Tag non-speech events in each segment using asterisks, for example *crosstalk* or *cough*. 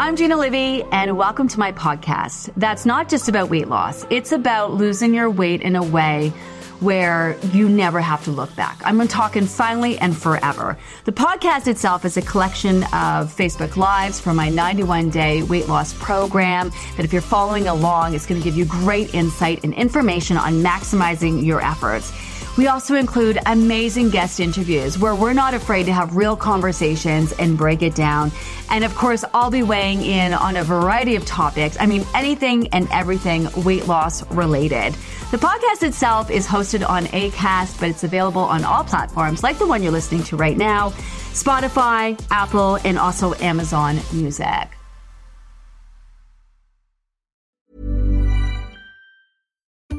I'm Gina Livy, and welcome to my podcast. That's not just about weight loss, it's about losing your weight in a way where you never have to look back. I'm talking finally and forever. The podcast itself is a collection of Facebook Lives from my 91 day weight loss program that if you're following along, it's going to give you great insight and information on maximizing your efforts. We also include amazing guest interviews where we're not afraid to have real conversations and break it down. And of course, I'll be weighing in on a variety of topics. I mean, anything and everything weight loss related. The podcast itself is hosted on ACAST, but it's available on all platforms like the one you're listening to right now Spotify, Apple, and also Amazon Music.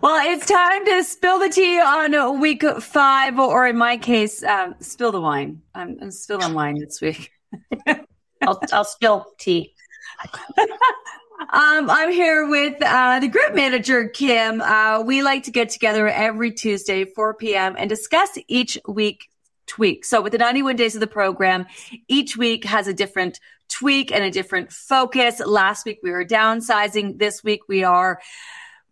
Well, it's time to spill the tea on week five, or in my case, um, spill the wine. I'm, I'm spilling wine this week. *laughs* I'll, I'll spill tea. *laughs* Um, I'm here with uh, the group manager, Kim. Uh, we like to get together every Tuesday, 4 p.m., and discuss each week tweak. So with the 91 days of the program, each week has a different tweak and a different focus. Last week we were downsizing. This week we are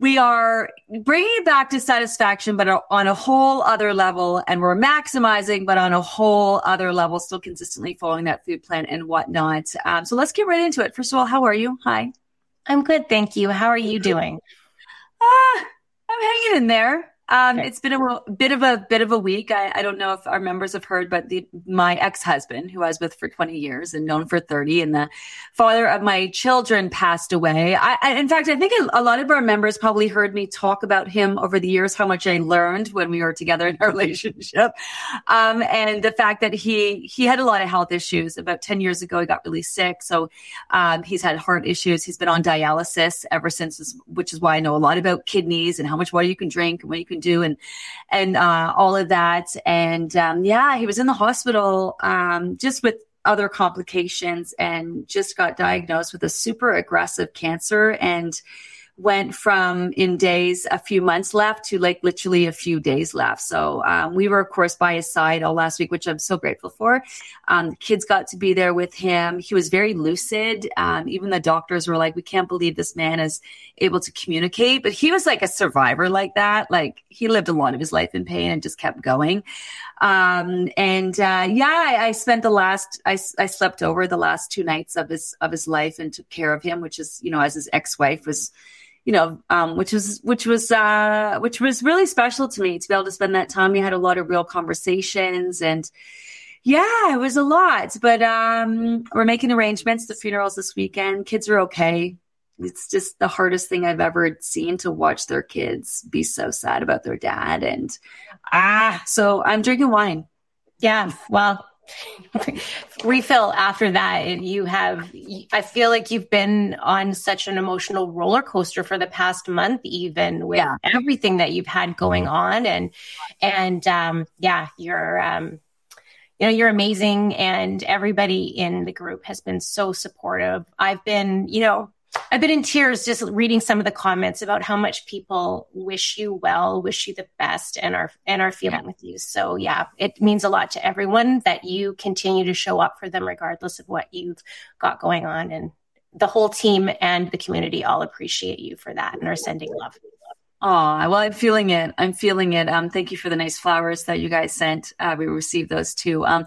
we are bringing it back to satisfaction, but on a whole other level. And we're maximizing, but on a whole other level, still consistently following that food plan and whatnot. Um, so let's get right into it. First of all, how are you? Hi. I'm good. Thank you. How are you doing? Ah, I'm hanging in there. Um, okay. It's been a bit of a bit of a week. I, I, don't know if our members have heard, but the, my ex-husband, who I was with for 20 years and known for 30, and the father of my children passed away. I, I, in fact, I think a, a, lot of our members probably heard me talk about him over the years, how much I learned when we were together in our *laughs* relationship, um, and the fact that he he had a lot of health issues. About 10 years ago, he got really sick, so um, he's had heart issues. He's been on dialysis ever since, which is why I know a lot about kidneys and how much water you can drink and what you can do and and uh, all of that. And um, yeah, he was in the hospital um, just with other complications and just got diagnosed with a super aggressive cancer and went from in days a few months left to like literally a few days left. So um, we were, of course, by his side all last week, which I'm so grateful for. Um, kids got to be there with him. He was very lucid. Um, even the doctors were like, "We can't believe this man is able to communicate." But he was like a survivor, like that. Like he lived a lot of his life in pain and just kept going. Um, and uh, yeah, I, I, spent the last I, I slept over the last two nights of his of his life and took care of him, which is you know as his ex wife was you know, um, which was which was uh, which was really special to me to be able to spend that time. We had a lot of real conversations, and yeah, it was a lot. But um, we're making arrangements. The funerals this weekend. Kids are okay. It's just the hardest thing I've ever seen to watch their kids be so sad about their dad, and ah, so I'm drinking wine. Yeah, well, *laughs* refill after that you have i feel like you've been on such an emotional roller coaster for the past month even with yeah. everything that you've had going on and and um yeah you're um you know you're amazing and everybody in the group has been so supportive i've been you know I've been in tears just reading some of the comments about how much people wish you well, wish you the best, and are and are feeling yeah. with you. So yeah, it means a lot to everyone that you continue to show up for them regardless of what you've got going on, and the whole team and the community all appreciate you for that and are sending love. Oh, well, I'm feeling it. I'm feeling it. Um, thank you for the nice flowers that you guys sent. Uh, we received those too. Um,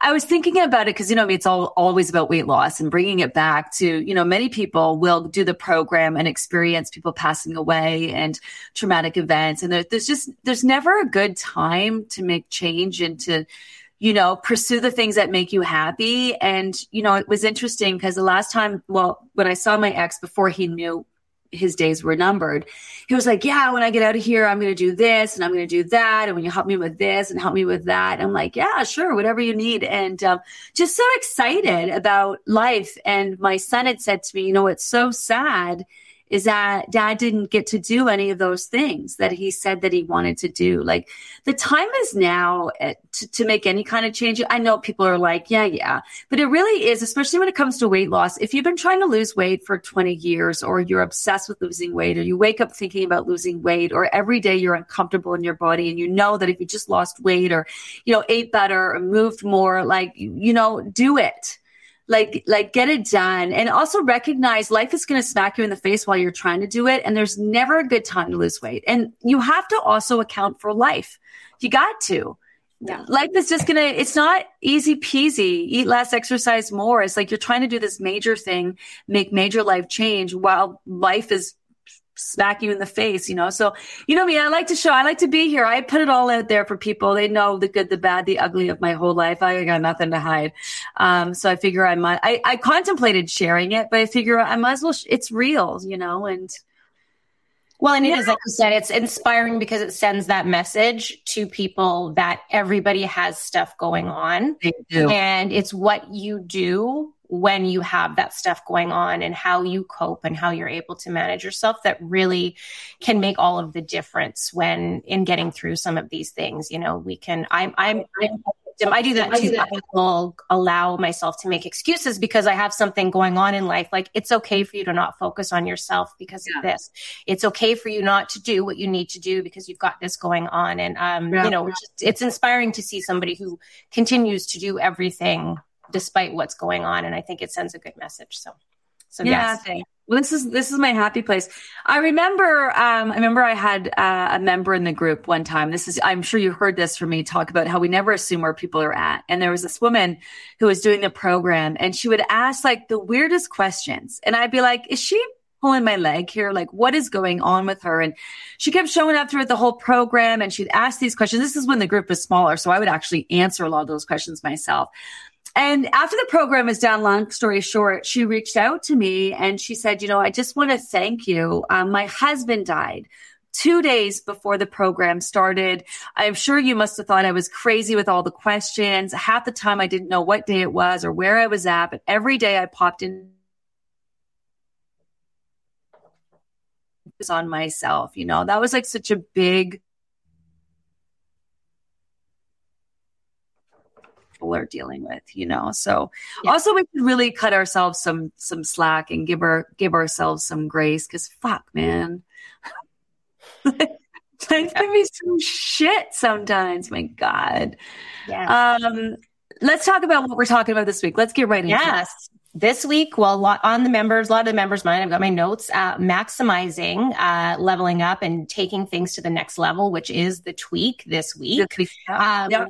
I was thinking about it because, you know, it's all always about weight loss and bringing it back to, you know, many people will do the program and experience people passing away and traumatic events. And there, there's just, there's never a good time to make change and to, you know, pursue the things that make you happy. And, you know, it was interesting because the last time, well, when I saw my ex before he knew his days were numbered. He was like, yeah, when I get out of here, I'm going to do this and I'm going to do that. And when you help me with this and help me with that, I'm like, yeah, sure, whatever you need. And um, just so excited about life. And my son had said to me, you know, it's so sad is that dad didn't get to do any of those things that he said that he wanted to do. Like the time is now eh, to, to, make any kind of change. I know people are like, yeah, yeah, but it really is, especially when it comes to weight loss. If you've been trying to lose weight for 20 years or you're obsessed with losing weight or you wake up thinking about losing weight or every day you're uncomfortable in your body and you know that if you just lost weight or, you know, ate better or moved more, like, you know, do it like like get it done. And also recognize life is going to smack you in the face while you're trying to do it and there's never a good time to lose weight. And you have to also account for life. You got to. Yeah. life is just gonna it's not easy peasy. Eat less exercise more. It's like you're trying to do this major thing make major life change while life is smack you in the face, you know? So, you know me, I like to show, I like to be here. I put it all out there for people. They know the good, the bad, the ugly of my whole life. I got nothing to hide. Um, so I figure I might, I, I contemplated sharing it, but I figure I might as well, sh- it's real, you know, and. Well, and it yeah. is like you said, it's inspiring because it sends that message to people that everybody has stuff going on. And it's what you do when you have that stuff going on and how you cope and how you're able to manage yourself that really can make all of the difference when in getting through some of these things you know we can i'm i'm, I'm I do that too. I will allow myself to make excuses because I have something going on in life. Like it's okay for you to not focus on yourself because yeah. of this. It's okay for you not to do what you need to do because you've got this going on. And um, yeah. you know, it's, it's inspiring to see somebody who continues to do everything despite what's going on. And I think it sends a good message. So, so yeah. Yes. Well, this is this is my happy place. I remember. Um, I remember I had uh, a member in the group one time. This is. I'm sure you heard this from me talk about how we never assume where people are at. And there was this woman who was doing the program, and she would ask like the weirdest questions, and I'd be like, "Is she pulling my leg here? Like, what is going on with her?" And she kept showing up throughout the whole program, and she'd ask these questions. This is when the group was smaller, so I would actually answer a lot of those questions myself. And after the program is done, long story short, she reached out to me and she said, you know, I just want to thank you. Um, my husband died two days before the program started. I'm sure you must have thought I was crazy with all the questions. Half the time I didn't know what day it was or where I was at, but every day I popped in on myself, you know, that was like such a big people are dealing with, you know. So yeah. also we could really cut ourselves some some slack and give our give ourselves some grace because fuck, man. *laughs* Life can be some shit sometimes. My God. Yeah. Um, let's talk about what we're talking about this week. Let's get right into yes. it this week, well, on the members, a lot of the members' mind, I've got my notes, uh, maximizing, uh, leveling up and taking things to the next level, which is the tweak this week. Um, yep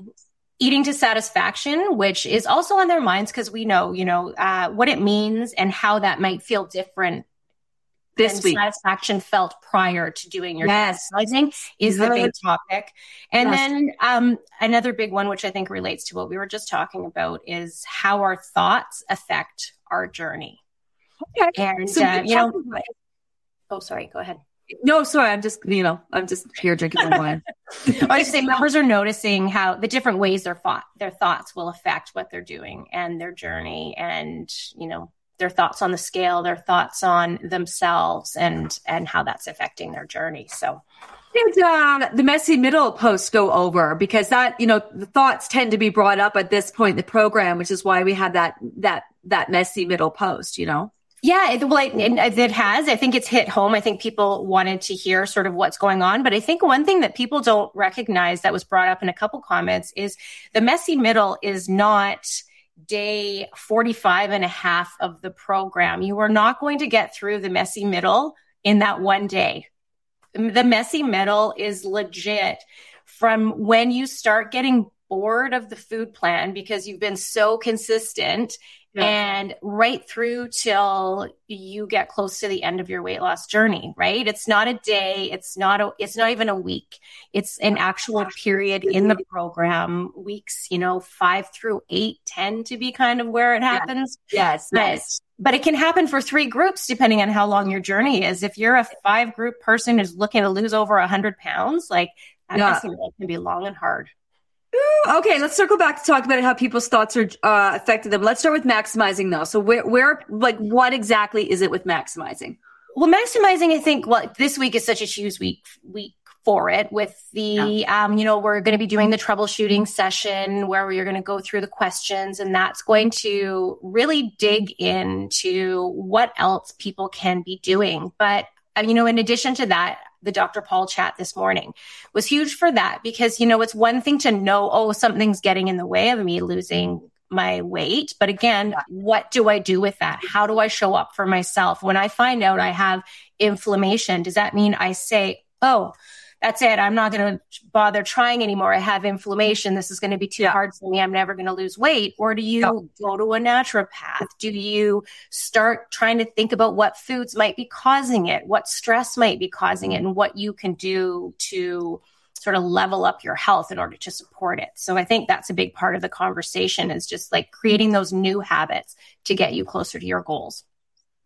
eating to satisfaction, which is also on their minds because we know, you know, uh, what it means and how that might feel different this week. Satisfaction felt prior to doing your yes. exercising is the big topic. And yes. then um, another big one, which I think relates to what we were just talking about, is how our thoughts affect our journey. Okay. And, so uh, you know, oh, sorry, go ahead. No, sorry. I'm just, you know, I'm just here drinking my wine. *laughs* I just say members are noticing how the different ways their thought, their thoughts will affect what they're doing and their journey, and you know, their thoughts on the scale, their thoughts on themselves, and and how that's affecting their journey. So, did uh, the messy middle posts go over because that you know the thoughts tend to be brought up at this point in the program, which is why we had that that that messy middle post. You know. Yeah, it, well, it, it, has. I think it's hit home. I think people wanted to hear sort of what's going on. But I think one thing that people don't recognize that was brought up in a couple comments is the messy middle is not day 45 and a half of the program. You are not going to get through the messy middle in that one day. The messy middle is legit from when you start getting bored of the food plan because you've been so consistent yeah. and right through till you get close to the end of your weight loss journey, right? It's not a day. It's not a, it's not even a week. It's an actual period in the program. Weeks, you know, five through eight tend to be kind of where it happens. Yes. yes. But, but it can happen for three groups depending on how long your journey is. If you're a five group person who's looking to lose over a hundred pounds, like that yeah. can be long and hard. Okay, let's circle back to talk about how people's thoughts are uh, affected them. Let's start with maximizing though. So where, where, like, what exactly is it with maximizing? Well, maximizing, I think, well, this week is such a huge week, week for it with the, yeah. um, you know, we're going to be doing the troubleshooting session where we're going to go through the questions and that's going to really dig into what else people can be doing. But, uh, you know, in addition to that, the Dr. Paul chat this morning was huge for that because, you know, it's one thing to know, oh, something's getting in the way of me losing my weight. But again, what do I do with that? How do I show up for myself? When I find out I have inflammation, does that mean I say, oh, that's it. I'm not going to bother trying anymore. I have inflammation. This is going to be too yeah. hard for me. I'm never going to lose weight. Or do you go to a naturopath? Do you start trying to think about what foods might be causing it, what stress might be causing it, and what you can do to sort of level up your health in order to support it. So I think that's a big part of the conversation is just like creating those new habits to get you closer to your goals.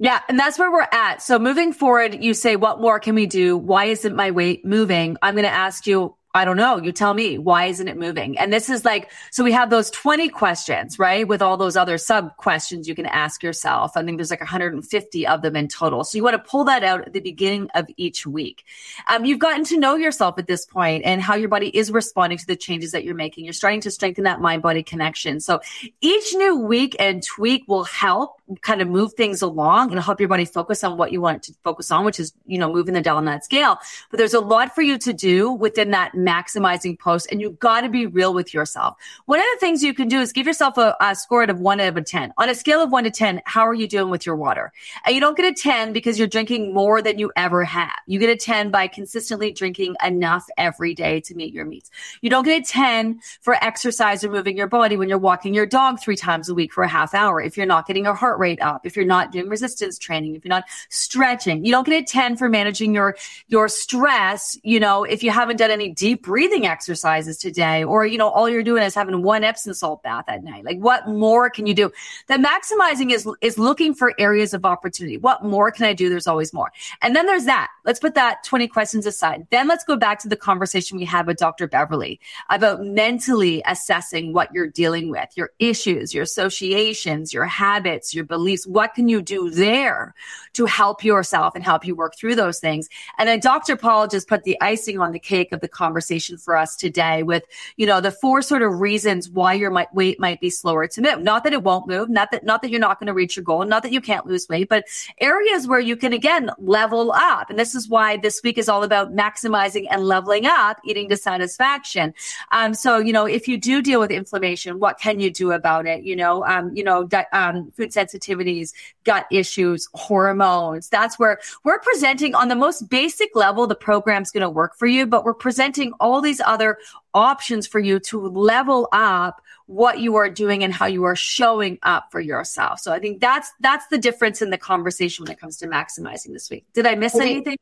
Yeah, and that's where we're at. So moving forward, you say, what more can we do? Why isn't my weight moving? I'm going to ask you, I don't know. You tell me, why isn't it moving? And this is like, so we have those 20 questions, right? With all those other sub questions you can ask yourself. I think there's like 150 of them in total. So you want to pull that out at the beginning of each week. Um, you've gotten to know yourself at this point and how your body is responding to the changes that you're making. You're starting to strengthen that mind body connection. So each new week and tweak will help kind of move things along and help your body focus on what you want to focus on, which is, you know, moving the dial on that scale. But there's a lot for you to do within that maximizing post and you've got to be real with yourself. One of the things you can do is give yourself a, a score of one out of a 10. On a scale of one to 10, how are you doing with your water? And you don't get a 10 because you're drinking more than you ever have. You get a 10 by consistently drinking enough every day to meet your needs. You don't get a 10 for exercise or moving your body when you're walking your dog three times a week for a half hour. If you're not getting your heart rate up, if you're not doing resistance training, if you're not stretching, you don't get a 10 for managing your, your stress. You know, if you haven't done any deep breathing exercises today, or, you know, all you're doing is having one Epsom salt bath at night. Like what more can you do? That maximizing is, is looking for areas of opportunity. What more can I do? There's always more. And then there's that. Let's put that 20 questions aside. Then let's go back to the conversation we had with Dr. Beverly about mentally assessing what you're dealing with, your issues, your associations, your habits, your beliefs. What can you do there to help yourself and help you work through those things? And then Dr. Paul just put the icing on the cake of the conversation for us today with, you know, the four sort of reasons why your weight might be slower to move. Not that it won't move, not that, not that you're not going to reach your goal, not that you can't lose weight, but areas where you can again level up. And this is why this week is all about maximizing and leveling up eating to satisfaction. Um, so, you know, if you do deal with inflammation, what can you do about it? You know, um, you know, di- um, food sensitivities, gut issues, hormones. That's where we're presenting on the most basic level. The program's going to work for you, but we're presenting all these other options for you to level up what you are doing and how you are showing up for yourself. So I think that's that's the difference in the conversation when it comes to maximizing this week. Did I miss okay. anything?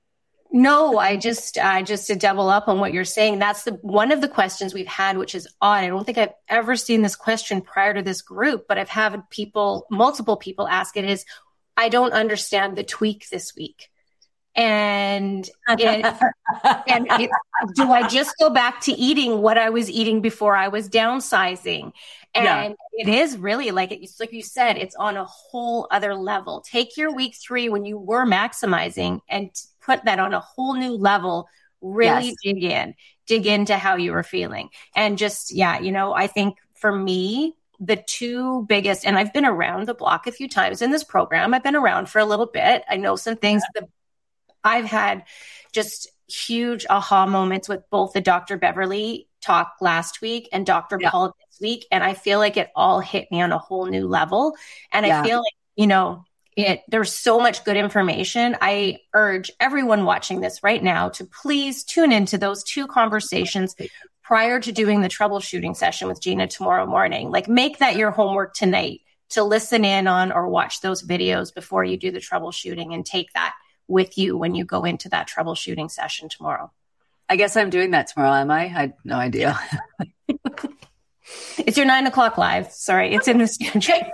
No, I just, I just to double up on what you're saying. That's the one of the questions we've had, which is odd. I don't think I've ever seen this question prior to this group, but I've had people, multiple people ask it is, I don't understand the tweak this week. And, it, *laughs* and it, do I just go back to eating what I was eating before I was downsizing? And yeah. it is really like it's like you said, it's on a whole other level. Take your week three when you were maximizing and put that on a whole new level. Really yes. dig in, dig into how you were feeling. And just, yeah, you know, I think for me, the two biggest, and I've been around the block a few times in this program. I've been around for a little bit. I know some things. The, I've had just huge aha moments with both the Dr. Beverly talk last week and Dr. Yeah. Paul this week. And I feel like it all hit me on a whole new level. And yeah. I feel like, you know, it there's so much good information. I urge everyone watching this right now to please tune into those two conversations prior to doing the troubleshooting session with Gina tomorrow morning. Like make that your homework tonight to listen in on or watch those videos before you do the troubleshooting and take that with you when you go into that troubleshooting session tomorrow. I guess I'm doing that tomorrow, am I? I had no idea. it's your nine o'clock live. Sorry, it's in the *laughs* schedule.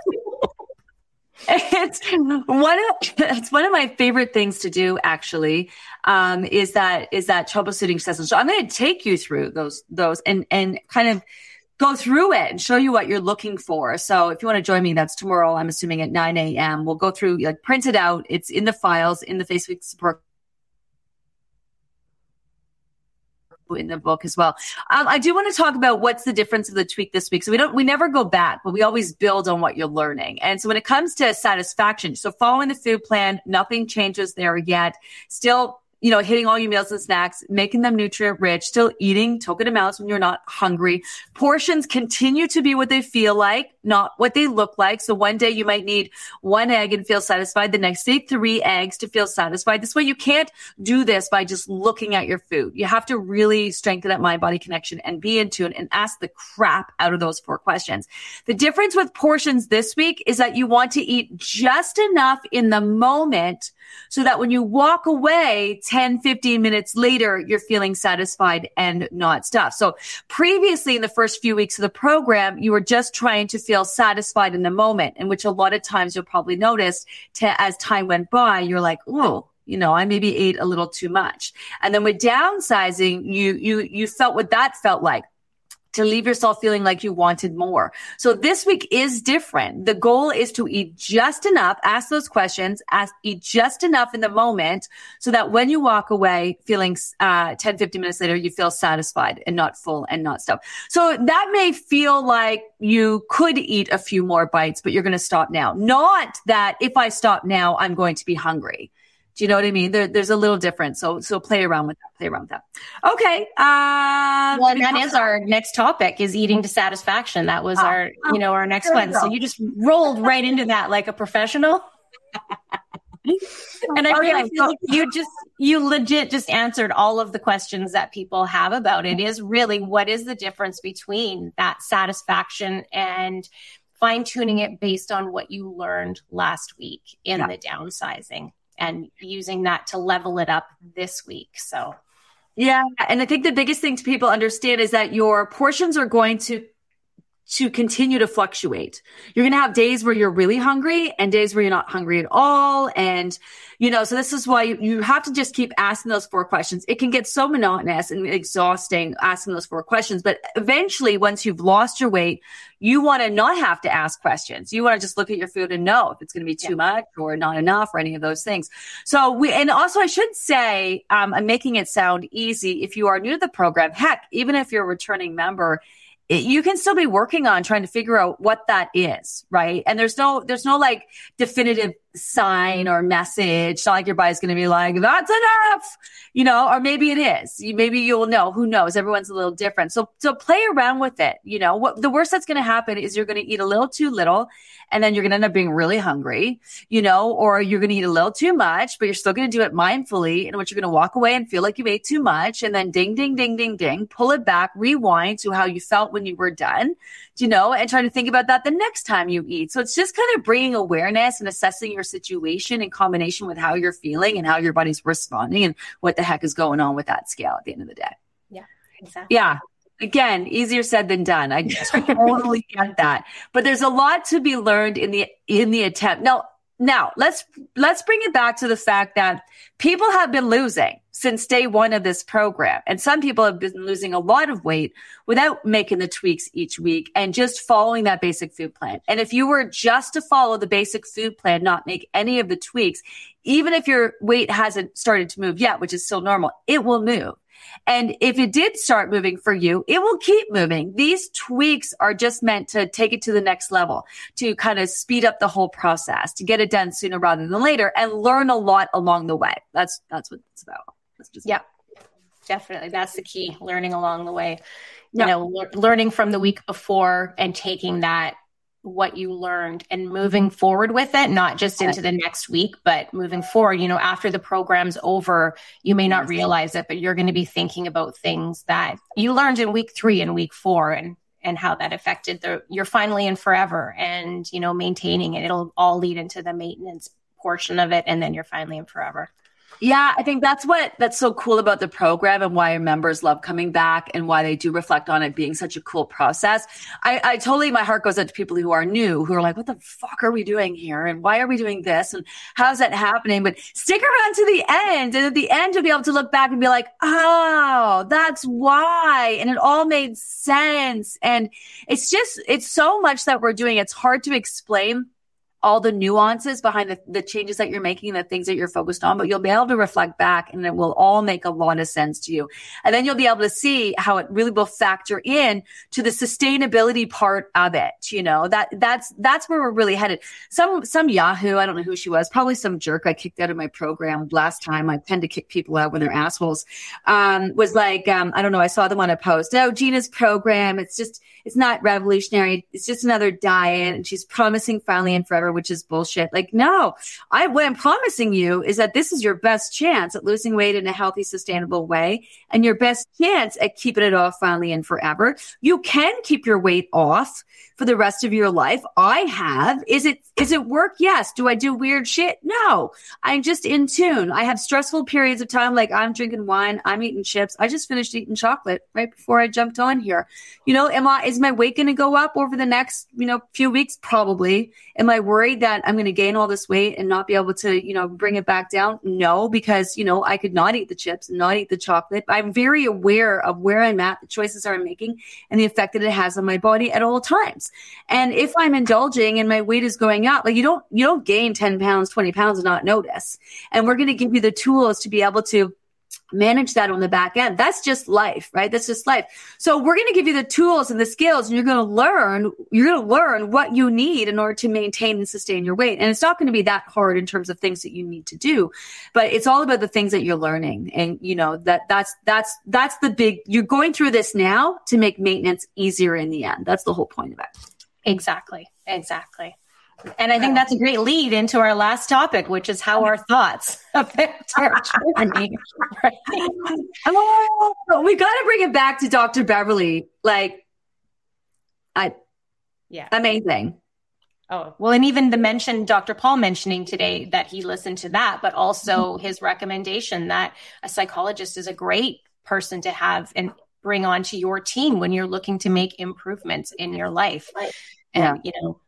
it's one of it's one of my favorite things to do actually um, is that is that troubleshooting session so i'm going to take you through those those and and kind of go through it and show you what you're looking for so if you want to join me that's tomorrow i'm assuming at 9 a.m we'll go through like print it out it's in the files in the facebook support in the book as well. Um, I do want to talk about what's the difference of the tweak this week. So we don't, we never go back, but we always build on what you're learning. And so when it comes to satisfaction, so following the food plan, nothing changes there yet. Still you know, hitting all your meals and snacks, making them nutrient rich, still eating token amounts when you're not hungry. Portions continue to be what they feel like, not what they look like. So one day you might need one egg and feel satisfied. The next day, three eggs to feel satisfied. This way you can't do this by just looking at your food. You have to really strengthen that mind body connection and be in tune and ask the crap out of those four questions. The difference with portions this week is that you want to eat just enough in the moment so that when you walk away 10, 15 minutes later, you're feeling satisfied and not stuffed. So previously in the first few weeks of the program, you were just trying to feel satisfied in the moment, in which a lot of times you'll probably notice to, as time went by, you're like, oh, you know, I maybe ate a little too much. And then with downsizing, you, you, you felt what that felt like to leave yourself feeling like you wanted more. So this week is different. The goal is to eat just enough, ask those questions, ask, eat just enough in the moment so that when you walk away feeling, uh, 10, 15 minutes later, you feel satisfied and not full and not stuffed. So that may feel like you could eat a few more bites, but you're going to stop now. Not that if I stop now, I'm going to be hungry. Do you know what I mean? There, there's a little difference. So, so play around with that. Play around with that. Okay. Uh, well, that is our next topic is eating to satisfaction. That was ah, our, you know, our next one. So you just rolled right into that like a professional. *laughs* and I really feel like you just, you legit just answered all of the questions that people have about it is really what is the difference between that satisfaction and fine tuning it based on what you learned last week in yeah. the downsizing and using that to level it up this week. So, yeah. And I think the biggest thing to people understand is that your portions are going to to continue to fluctuate. You're going to have days where you're really hungry and days where you're not hungry at all. And, you know, so this is why you, you have to just keep asking those four questions. It can get so monotonous and exhausting asking those four questions. But eventually, once you've lost your weight, you want to not have to ask questions. You want to just look at your food and know if it's going to be too yeah. much or not enough or any of those things. So we, and also I should say, um, I'm making it sound easy. If you are new to the program, heck, even if you're a returning member, it, you can still be working on trying to figure out what that is, right? And there's no, there's no like definitive sign or message. It's not like your body's going to be like, that's enough, you know, or maybe it is. You, maybe you'll know. Who knows? Everyone's a little different. So, so play around with it. You know, what the worst that's going to happen is you're going to eat a little too little and then you're going to end up being really hungry, you know, or you're going to eat a little too much, but you're still going to do it mindfully in which you're going to walk away and feel like you ate too much and then ding, ding, ding, ding, ding, pull it back, rewind to how you felt when you were done, you know, and try to think about that the next time you eat. So it's just kind of bringing awareness and assessing your situation in combination with how you're feeling and how your body's responding and what the heck is going on with that scale at the end of the day. Yeah, exactly. Yeah. Again, easier said than done. I totally get that. But there's a lot to be learned in the in the attempt. Now, now let's let's bring it back to the fact that people have been losing since day one of this program. And some people have been losing a lot of weight without making the tweaks each week and just following that basic food plan. And if you were just to follow the basic food plan, not make any of the tweaks, even if your weight hasn't started to move yet, which is still normal, it will move. And if it did start moving for you, it will keep moving. These tweaks are just meant to take it to the next level, to kind of speed up the whole process, to get it done sooner rather than later and learn a lot along the way. That's, that's what it's about. That's just, yeah, definitely. That's the key learning along the way, you know, le- learning from the week before and taking that what you learned and moving mm-hmm. forward with it, not just into the next week, but moving forward. You know, after the program's over, you may not realize it, but you're going to be thinking about things that you learned in week three and week four and and how that affected the you're finally in forever and you know maintaining it. It'll all lead into the maintenance portion of it and then you're finally in forever yeah, I think that's what that's so cool about the program and why members love coming back and why they do reflect on it being such a cool process. I, I totally, my heart goes out to people who are new, who are like, what the fuck are we doing here? And why are we doing this? And how's that happening? But stick around to the end. And at the end, you'll be able to look back and be like, oh, that's why. And it all made sense. And it's just, it's so much that we're doing. It's hard to explain all the nuances behind the, the changes that you're making, the things that you're focused on, but you'll be able to reflect back and it will all make a lot of sense to you. And then you'll be able to see how it really will factor in to the sustainability part of it. You know, that that's, that's where we're really headed. Some, some Yahoo, I don't know who she was, probably some jerk I kicked out of my program last time. I tend to kick people out when they're assholes. Um, was like, um, I don't know. I saw them on a post. Oh, Gina's program. It's just, it's not revolutionary. It's just another diet. And she's promising finally and forever which is bullshit. Like, no, I, what I'm promising you is that this is your best chance at losing weight in a healthy, sustainable way and your best chance at keeping it off finally and forever. You can keep your weight off for the rest of your life. I have. Is it, is it work? Yes. Do I do weird shit? No. I'm just in tune. I have stressful periods of time. Like I'm drinking wine. I'm eating chips. I just finished eating chocolate right before I jumped on here. You know, am I, is my weight going to go up over the next, you know, few weeks? Probably. Am I worried that I'm going to gain all this weight and not be able to, you know, bring it back down? No, because, you know, I could not eat the chips and not eat the chocolate. I'm very aware of where I'm at, the choices I'm making and the effect that it has on my body at all times. And if I'm indulging and my weight is going up, like you don't, you don't gain 10 pounds, 20 pounds and not notice. And we're going to give you the tools to be able to manage that on the back end. That's just life, right? That's just life. So we're going to give you the tools and the skills and you're going to learn, you're going to learn what you need in order to maintain and sustain your weight. And it's not going to be that hard in terms of things that you need to do, but it's all about the things that you're learning. And you know, that that's, that's, that's the big, you're going through this now to make maintenance easier in the end. That's the whole point of it. Exactly. Exactly. And I think that's a great lead into our last topic, which is how our thoughts *laughs* affect our journey. *laughs* Right? Oh, we got to bring it back to Dr. Beverly. Like, I, yeah, amazing. Oh, well, and even the mention, Dr. Paul mentioning today that he listened to that, but also mm-hmm. his recommendation that a psychologist is a great person to have and bring onto your team when you're looking to make improvements in your life. And, yeah. you know,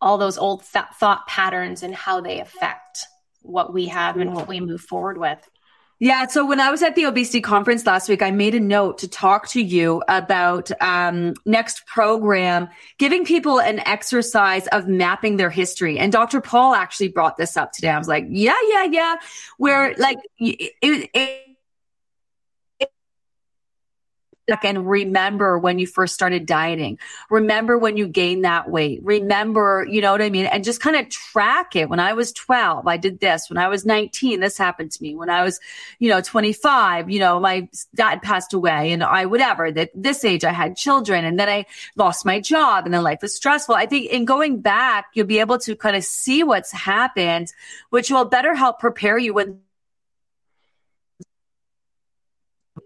all those old th- thought patterns and how they affect what we have and what we move forward with. Yeah. So when I was at the obesity conference last week, I made a note to talk to you about um, next program, giving people an exercise of mapping their history. And Dr. Paul actually brought this up today. I was like, yeah, yeah, yeah. Where like it, it and remember when you first started dieting. Remember when you gained that weight. Remember, you know what I mean? And just kind of track it. When I was 12, I did this. When I was 19, this happened to me. When I was, you know, 25, you know, my dad passed away and I, whatever, that this age I had children and then I lost my job and then life was stressful. I think in going back, you'll be able to kind of see what's happened, which will better help prepare you when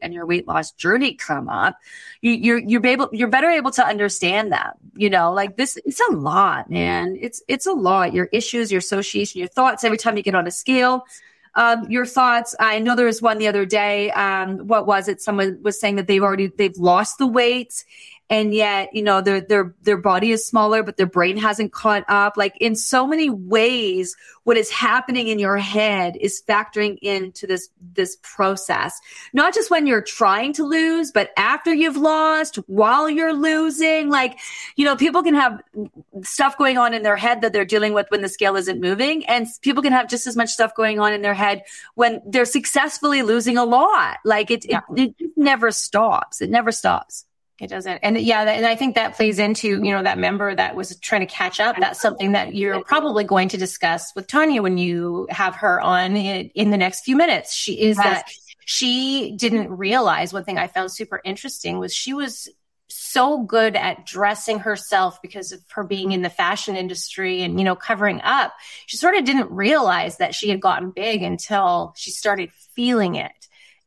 and your weight loss journey come up, you, you're you're able you're better able to understand that. You know, like this, it's a lot, man. It's it's a lot. Your issues, your association, your thoughts. Every time you get on a scale, um, your thoughts. I know there was one the other day. Um, what was it? Someone was saying that they've already they've lost the weight and yet you know their their their body is smaller but their brain hasn't caught up. Like in so many ways what is happening in your head is factoring into this this process. Not just when you're trying to lose but after you've lost while you're losing. Like you know people can have stuff going on in their head that they're dealing with when the scale isn't moving and people can have just as much stuff going on in their head when they're successfully losing a lot. Like it, yeah. it, it never stops. It never stops it doesn't. And yeah, and I think that plays into, you know, that member that was trying to catch up. That's something that you're probably going to discuss with Tanya when you have her on in, in the next few minutes. She is yes. that she didn't realize one thing I found super interesting was she was so good at dressing herself because of her being in the fashion industry and, you know, covering up. She sort of didn't realize that she had gotten big until she started feeling it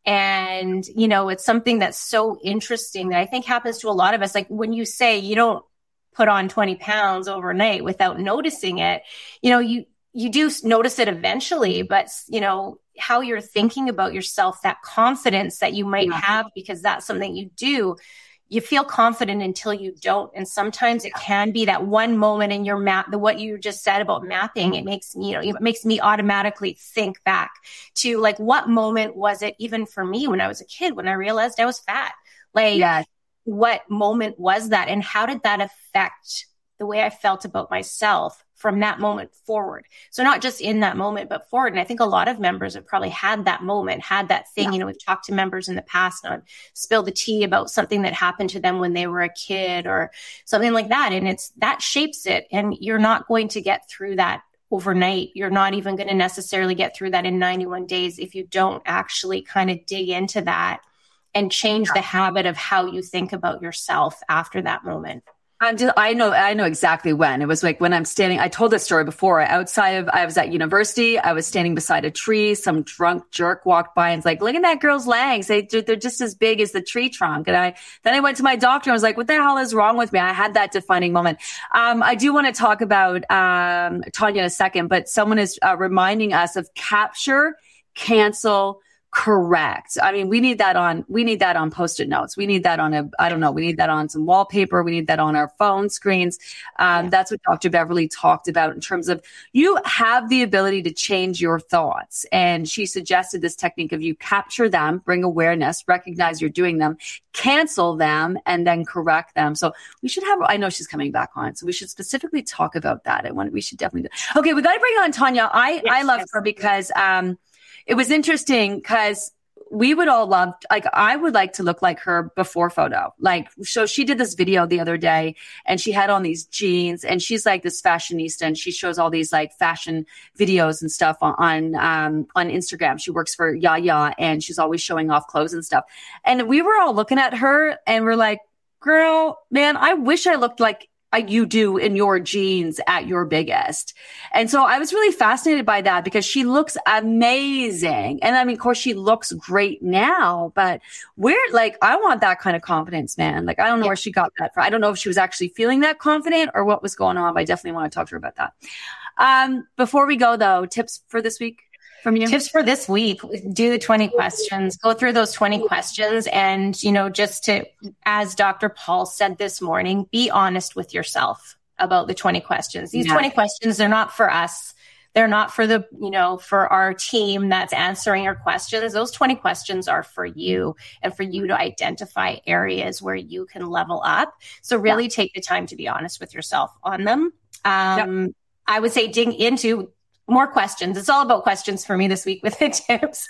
And, you know, it's something that's so interesting that I think happens to a lot of us. Like when you say you don't put on 20 pounds overnight without noticing it, you know, you, you do notice it eventually, but you know, how you're thinking about yourself, that confidence that you might yeah. have because that's something you do you feel confident until you don't. And sometimes it can be that one moment in your map, the what you just said about mapping, it makes me, you know, it makes me automatically think back to like what moment was it even for me when I was a kid when I realized I was fat? Like yes. what moment was that? And how did that affect the way I felt about myself? From that moment forward. So not just in that moment, but forward. And I think a lot of members have probably had that moment, had that thing. Yeah. You know, we've talked to members in the past on spill the tea about something that happened to them when they were a kid or something like that. And it's that shapes it. And you're not going to get through that overnight. You're not even going to necessarily get through that in 91 days if you don't actually kind of dig into that and change the habit of how you think about yourself after that moment. I'm just, I know, I know exactly when. It was like when I'm standing, I told this story before. Outside of, I was at university. I was standing beside a tree. Some drunk jerk walked by and was like, look at that girl's legs. They, they're just as big as the tree trunk. And I, then I went to my doctor and was like, what the hell is wrong with me? I had that defining moment. Um, I do want to talk about, um, Tanya in a second, but someone is uh, reminding us of capture, cancel, correct. I mean, we need that on, we need that on post-it notes. We need that on a, I don't know, we need that on some wallpaper. We need that on our phone screens. Um, yeah. That's what Dr. Beverly talked about in terms of you have the ability to change your thoughts. And she suggested this technique of you capture them, bring awareness, recognize you're doing them, cancel them, and then correct them. So we should have, I know she's coming back on. So we should specifically talk about that. And we should definitely do. Okay. We got to bring on Tanya. I, yes, I love yes. her because, um, it was interesting because we would all love like I would like to look like her before photo. Like so she did this video the other day and she had on these jeans and she's like this fashionista and she shows all these like fashion videos and stuff on on, um, on Instagram. She works for Yaya and she's always showing off clothes and stuff. And we were all looking at her and we're like, girl, man, I wish I looked like you do in your jeans at your biggest. And so I was really fascinated by that because she looks amazing. And I mean, of course, she looks great now, but we're like, I want that kind of confidence, man. Like, I don't know yeah. where she got that from. I don't know if she was actually feeling that confident or what was going on, but I definitely want to talk to her about that. Um, before we go though, tips for this week? From you? Tips for this week do the 20 questions, go through those 20 questions. And, you know, just to, as Dr. Paul said this morning, be honest with yourself about the 20 questions. These yeah. 20 questions, they're not for us. They're not for the, you know, for our team that's answering your questions. Those 20 questions are for you and for you to identify areas where you can level up. So really yeah. take the time to be honest with yourself on them. Um, yep. I would say dig into more questions. It's all about questions for me this week with *laughs* the tips.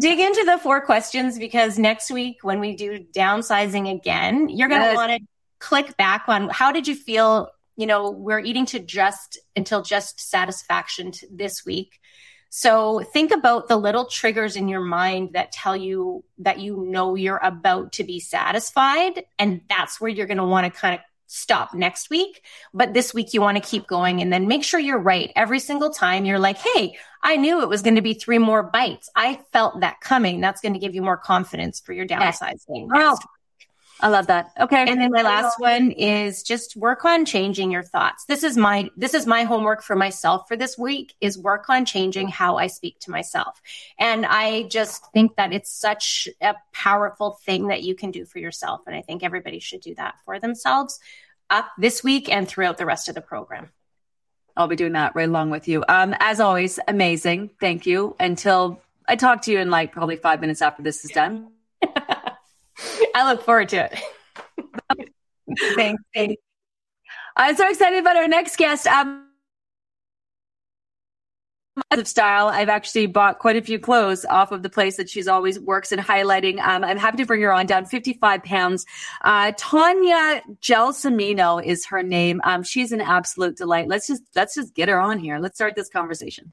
Dig into the four questions because next week when we do downsizing again, you're going to yes. want to click back on how did you feel? You know, we're eating to just until just satisfaction this week. So think about the little triggers in your mind that tell you that you know you're about to be satisfied. And that's where you're going to want to kind of stop next week. But this week you want to keep going and then make sure you're right every single time. You're like, Hey, I knew it was going to be three more bites. I felt that coming. That's going to give you more confidence for your downsizing. Wow. I love that. Okay. And then my last one is just work on changing your thoughts. This is my, this is my homework for myself for this week is work on changing how I speak to myself. And I just think that it's such a powerful thing that you can do for yourself. And I think everybody should do that for themselves up this week and throughout the rest of the program. I'll be doing that right along with you. Um, as always, amazing. Thank you. Until I talk to you in like probably five minutes after this is done. *laughs* I look forward to it. thanks, thanks. I'm so excited about our next guest. Um, of style. I've actually bought quite a few clothes off of the place that she's always works in highlighting. Um, I'm happy to bring her on down 55 pounds. Uh, Tanya Gelsomino is her name. Um, she's an absolute delight. Let's just, let's just get her on here. Let's start this conversation.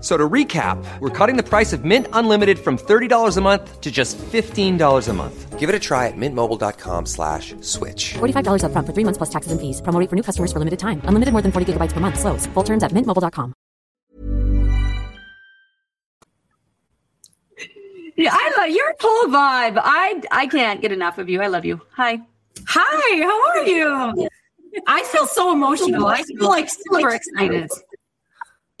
So to recap, we're cutting the price of Mint Unlimited from $30 a month to just $15 a month. Give it a try at mintmobile.com slash switch. $45 upfront for three months plus taxes and fees. Promo rate for new customers for limited time. Unlimited more than 40 gigabytes per month. Slows. Full terms at mintmobile.com. Yeah, I love your whole vibe. I I can't get enough of you. I love you. Hi. Hi, how are you? I feel so emotional. I feel like super excited.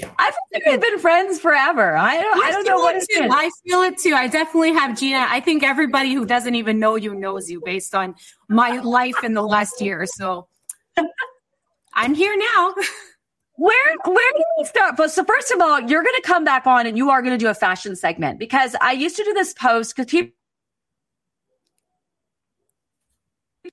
I feel like we've been friends forever. I don't, I, don't know what it too. I feel it too. I definitely have Gina. I think everybody who doesn't even know you knows you based on my life in the last year. So *laughs* I'm here now. Where where do we start? But so first of all, you're going to come back on and you are going to do a fashion segment because I used to do this post because people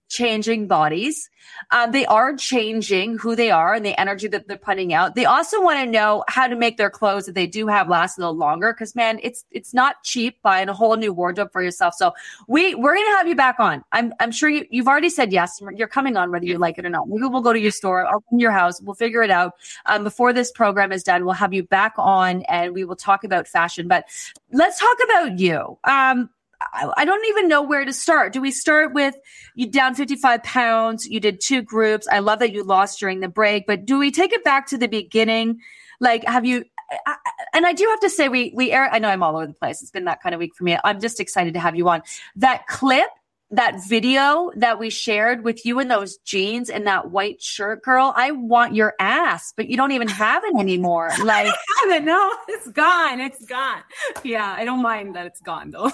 changing bodies. Um, they are changing who they are and the energy that they're putting out. They also want to know how to make their clothes that they do have last a little longer. Cause man, it's, it's not cheap buying a whole new wardrobe for yourself. So we, we're going to have you back on. I'm, I'm sure you, you've already said yes. You're coming on whether you like it or not. Maybe we'll go to your store, open your house. We'll figure it out. Um, before this program is done, we'll have you back on and we will talk about fashion, but let's talk about you. Um, I don't even know where to start. Do we start with you down 55 pounds? You did two groups. I love that you lost during the break, but do we take it back to the beginning? Like, have you, I, and I do have to say, we, we air, I know I'm all over the place. It's been that kind of week for me. I'm just excited to have you on. That clip that video that we shared with you in those jeans and that white shirt, girl, I want your ass, but you don't even have it anymore. *laughs* Like, I haven't. No, it's gone. It's gone. Yeah, I don't mind that it's gone though. *laughs* um,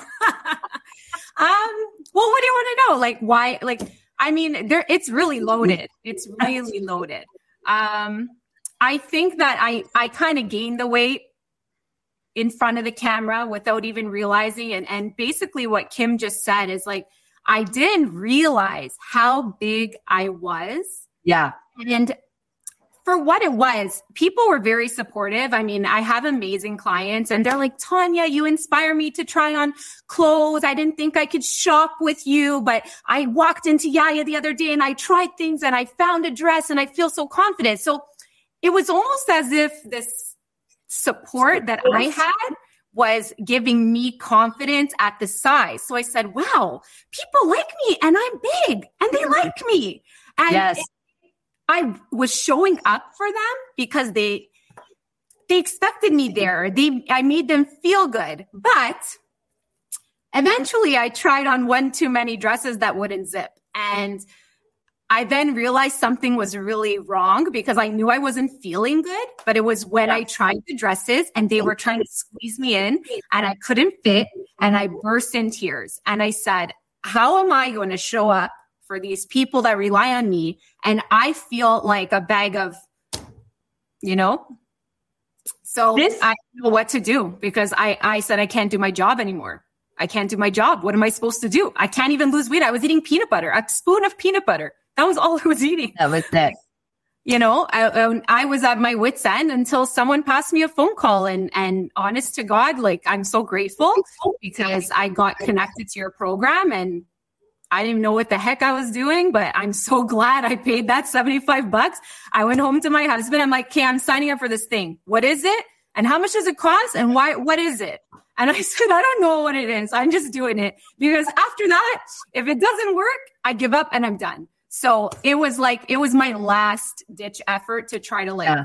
well, what do you want to know? Like, why? Like, I mean, there. It's really loaded. It's really loaded. Um, I think that I I kind of gained the weight in front of the camera without even realizing, and and basically what Kim just said is like I didn't realize how big I was. Yeah. And for what it was, people were very supportive. I mean, I have amazing clients and they're like, Tanya, you inspire me to try on clothes. I didn't think I could shop with you, but I walked into Yaya the other day and I tried things and I found a dress and I feel so confident. So it was almost as if this support that I had was giving me confidence at the size. So I said, wow, people like me and I'm big and they mm-hmm. like me. And yes. I was showing up for them because they they expected me there. They I made them feel good. But eventually I tried on one too many dresses that wouldn't zip. And I then realized something was really wrong because I knew I wasn't feeling good, but it was when I tried the dresses and they were trying to squeeze me in and I couldn't fit and I burst in tears. And I said, how am I going to show up for these people that rely on me? And I feel like a bag of, you know, so this- I know what to do because I, I said I can't do my job anymore. I can't do my job. What am I supposed to do? I can't even lose weight. I was eating peanut butter, a spoon of peanut butter. That was all I was eating. That was it. You know, I, I was at my wits end until someone passed me a phone call and, and honest to God, like I'm so grateful because I got connected to your program and I didn't know what the heck I was doing, but I'm so glad I paid that 75 bucks. I went home to my husband. I'm like, okay, I'm signing up for this thing. What is it? And how much does it cost? And why, what is it? And I *laughs* said, I don't know what it is. I'm just doing it because after that, if it doesn't work, I give up and I'm done. So it was like, it was my last ditch effort to try to like yeah.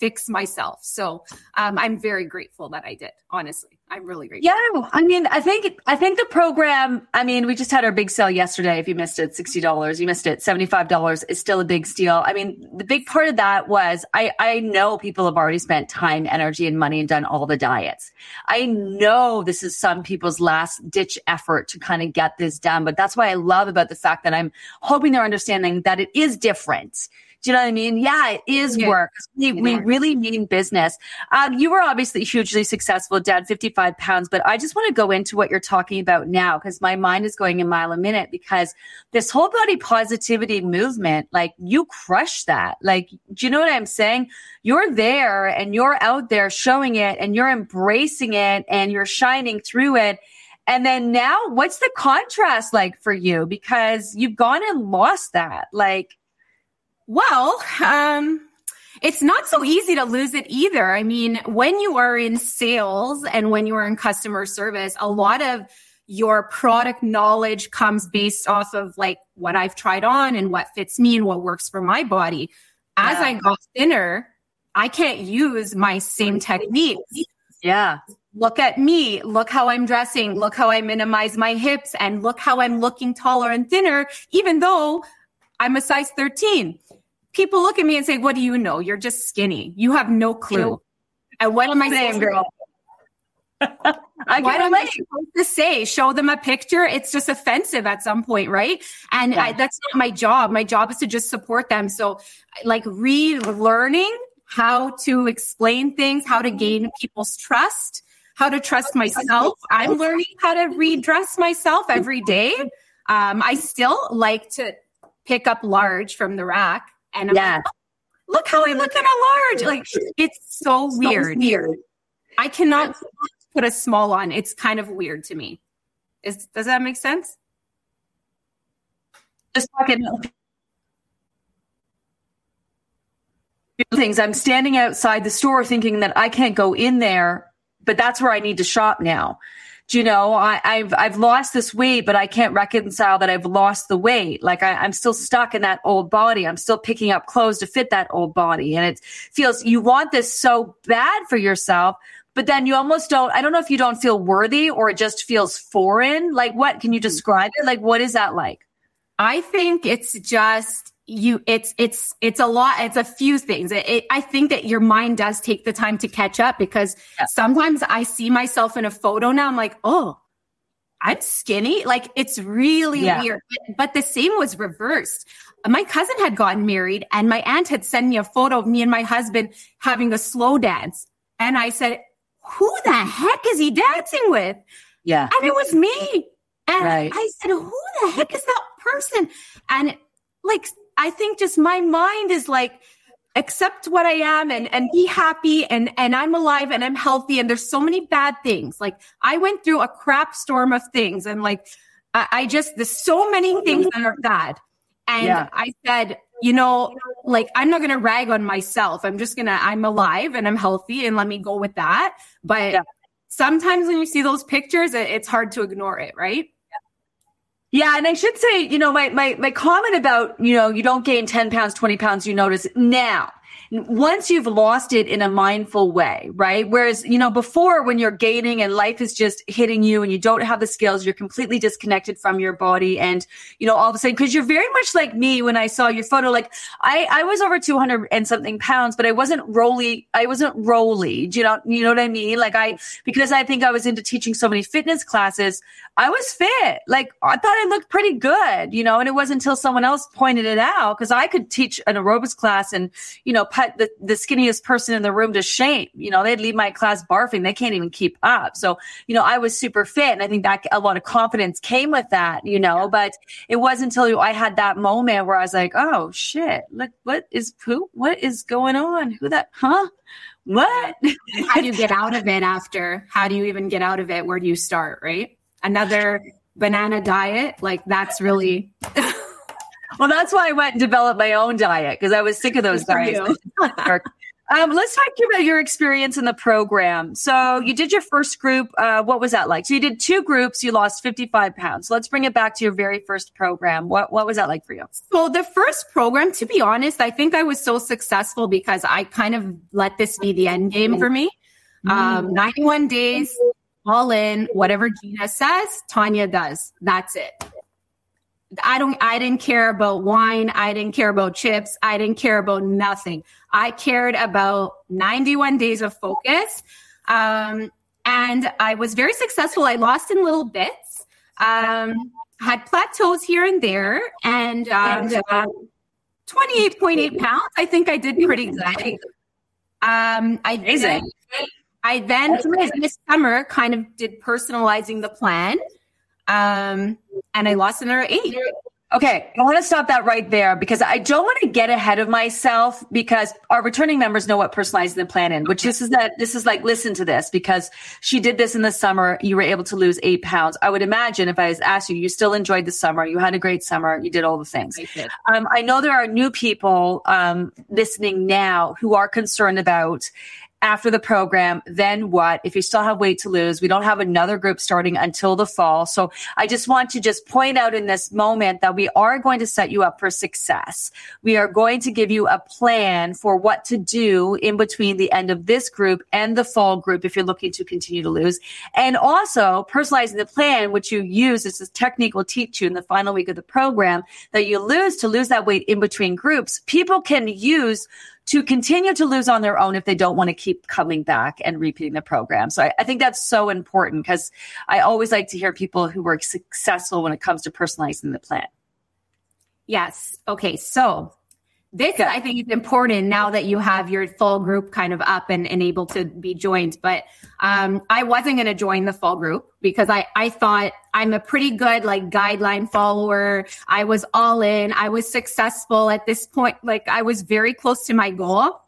fix myself. So um, I'm very grateful that I did, honestly. I'm really grateful. Yeah, I mean, I think I think the program. I mean, we just had our big sale yesterday. If you missed it, sixty dollars. You missed it, seventy five dollars is still a big steal. I mean, the big part of that was I I know people have already spent time, energy, and money and done all the diets. I know this is some people's last ditch effort to kind of get this done, but that's why I love about the fact that I'm hoping they're understanding that it is different Do you know what I mean? Yeah, it is yeah. work. We, we really mean business. Um, you were obviously hugely successful, down 55 pounds, but I just want to go into what you're talking about now because my mind is going a mile a minute because this whole body positivity movement, like you crush that. Like, do you know what I'm saying? You're there and you're out there showing it and you're embracing it and you're shining through it. And then now what's the contrast like for you? Because you've gone and lost that. Like, well, um, it's not so easy to lose it either. I mean, when you are in sales and when you are in customer service, a lot of your product knowledge comes based off of like what I've tried on and what fits me and what works for my body. As yeah. I got thinner, I can't use my same techniques. Yeah. Look at me. Look how I'm dressing. Look how I minimize my hips and look how I'm looking taller and thinner, even though I'm a size 13 people look at me and say, What do you know? You're just skinny. You have no clue. And what am I saying, girl? *laughs* I what am I supposed to say? Show them a picture? It's just offensive at some point, right? And yeah. I, that's not my job. My job is to just support them. So, like, relearning how to explain things, how to gain people's trust, how to trust myself. I'm learning how to redress myself every day. Um, I still like to pick up large from the rack and I'm yeah. Like, oh, look how I'm looking at large. Like it's so weird. So weird. I cannot put a small on. It's kind of weird to me. Is does that make sense? Just talking things. I'm standing outside the store thinking that I can't go in there, but that's where I need to shop now you know, I, have I've lost this weight, but I can't reconcile that I've lost the weight. Like I, I'm still stuck in that old body. I'm still picking up clothes to fit that old body. And it feels you want this so bad for yourself, but then you almost don't, I don't know if you don't feel worthy or it just feels foreign. Like what can you mm. describe it? Like what is that like? I think it's just you it's it's it's a lot it's a few things. It, it, i think that your mind does take the time to catch up because yeah. sometimes i see myself in a photo now i'm like oh i'm skinny? Like it's really yeah. weird. But, but the same was reversed. My cousin had gotten married and my aunt had sent me a photo of me and my husband having a slow dance. And i said who the heck is he dancing with? Yeah. And it was me. And right. i said who the heck is that person? And like I think just my mind is like, accept what I am and, and be happy and, and I'm alive and I'm healthy. And there's so many bad things. Like I went through a crap storm of things and like, I, I just, there's so many things that are bad. And yeah. I said, you know, like I'm not going to rag on myself. I'm just going to, I'm alive and I'm healthy and let me go with that. But yeah. sometimes when you see those pictures, it, it's hard to ignore it. Right. Yeah, and I should say, you know, my my my comment about, you know, you don't gain 10 pounds, 20 pounds, you notice now once you've lost it in a mindful way, right? Whereas, you know, before when you're gaining and life is just hitting you and you don't have the skills, you're completely disconnected from your body. And, you know, all of a sudden, cause you're very much like me when I saw your photo, like I, I was over 200 and something pounds, but I wasn't roly. I wasn't roly. Do you know, you know what I mean? Like I, because I think I was into teaching so many fitness classes, I was fit. Like I thought I looked pretty good, you know, and it wasn't until someone else pointed it out because I could teach an aerobics class and, you know, cut the, the skinniest person in the room to shame. You know, they'd leave my class barfing. They can't even keep up. So, you know, I was super fit. And I think that a lot of confidence came with that, you know, but it wasn't until I had that moment where I was like, oh shit, look, what is who? What is going on? Who that, huh? What? How do you get out of it after? How do you even get out of it? Where do you start? Right. Another banana diet. Like that's really *laughs* well, that's why I went and developed my own diet because I was sick of those diets. *laughs* um, let's talk to you about your experience in the program. So you did your first group. Uh, what was that like? So you did two groups. You lost 55 pounds. So let's bring it back to your very first program. What, what was that like for you? So the first program, to be honest, I think I was so successful because I kind of let this be the end game for me. Um, 91 days, all in, whatever Gina says, Tanya does. That's it. I don't, I didn't care about wine. I didn't care about chips. I didn't care about nothing. I cared about 91 days of focus. Um, and I was very successful. I lost in little bits, um, had plateaus here and there. And, um, 28.8 pounds. I think I did pretty good. Um, I Amazing. Then, I then this summer kind of did personalizing the plan. Um, and I lost another eight. Okay, I want to stop that right there because I don't want to get ahead of myself because our returning members know what personalizing the plan in, which this is that this is like listen to this because she did this in the summer. You were able to lose eight pounds. I would imagine if I was asked you, you still enjoyed the summer, you had a great summer, you did all the things. I, um, I know there are new people um, listening now who are concerned about after the program, then what? If you still have weight to lose, we don't have another group starting until the fall. So I just want to just point out in this moment that we are going to set you up for success. We are going to give you a plan for what to do in between the end of this group and the fall group if you're looking to continue to lose. And also personalizing the plan, which you use, this is technique will teach you in the final week of the program that you lose to lose that weight in between groups. People can use to continue to lose on their own if they don't want to keep coming back and repeating the program. So I, I think that's so important because I always like to hear people who were successful when it comes to personalizing the plan. Yes. Okay. So this I think is important now that you have your full group kind of up and, and able to be joined. But um, I wasn't going to join the full group because I, I thought I'm a pretty good like guideline follower. I was all in. I was successful at this point. Like I was very close to my goal.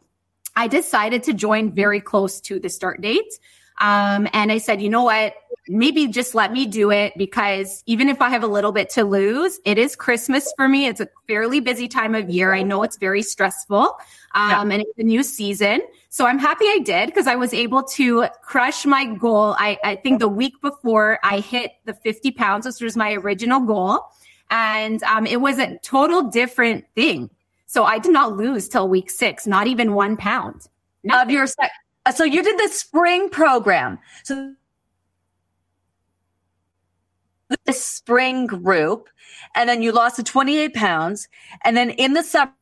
I decided to join very close to the start date. Um, and I said, you know what? Maybe just let me do it because even if I have a little bit to lose, it is Christmas for me. It's a fairly busy time of year. I know it's very stressful. Um, yeah. and it's a new season. So I'm happy I did because I was able to crush my goal. I, I think the week before I hit the 50 pounds, which was my original goal. And, um, it was a total different thing. So I did not lose till week six, not even one pound. Nothing. Of your Uh, so you did the spring program. So the spring group, and then you lost the 28 pounds. And then in the summer,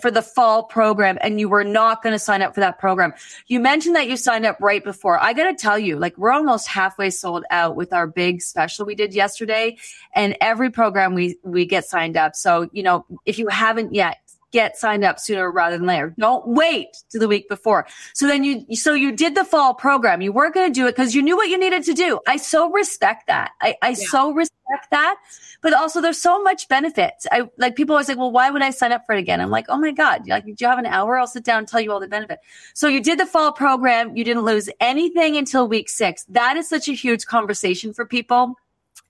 for the fall program and you were not going to sign up for that program. You mentioned that you signed up right before. I got to tell you, like we're almost halfway sold out with our big special we did yesterday and every program we we get signed up. So, you know, if you haven't yet, get signed up sooner rather than later. Don't wait to the week before. So then you, so you did the fall program. You weren't going to do it because you knew what you needed to do. I so respect that. I, I yeah. so respect that. But also there's so much benefits. I like people always like, well, why would I sign up for it again? I'm like, oh my God, like, do you have an hour? I'll sit down and tell you all the benefit. So you did the fall program. You didn't lose anything until week six. That is such a huge conversation for people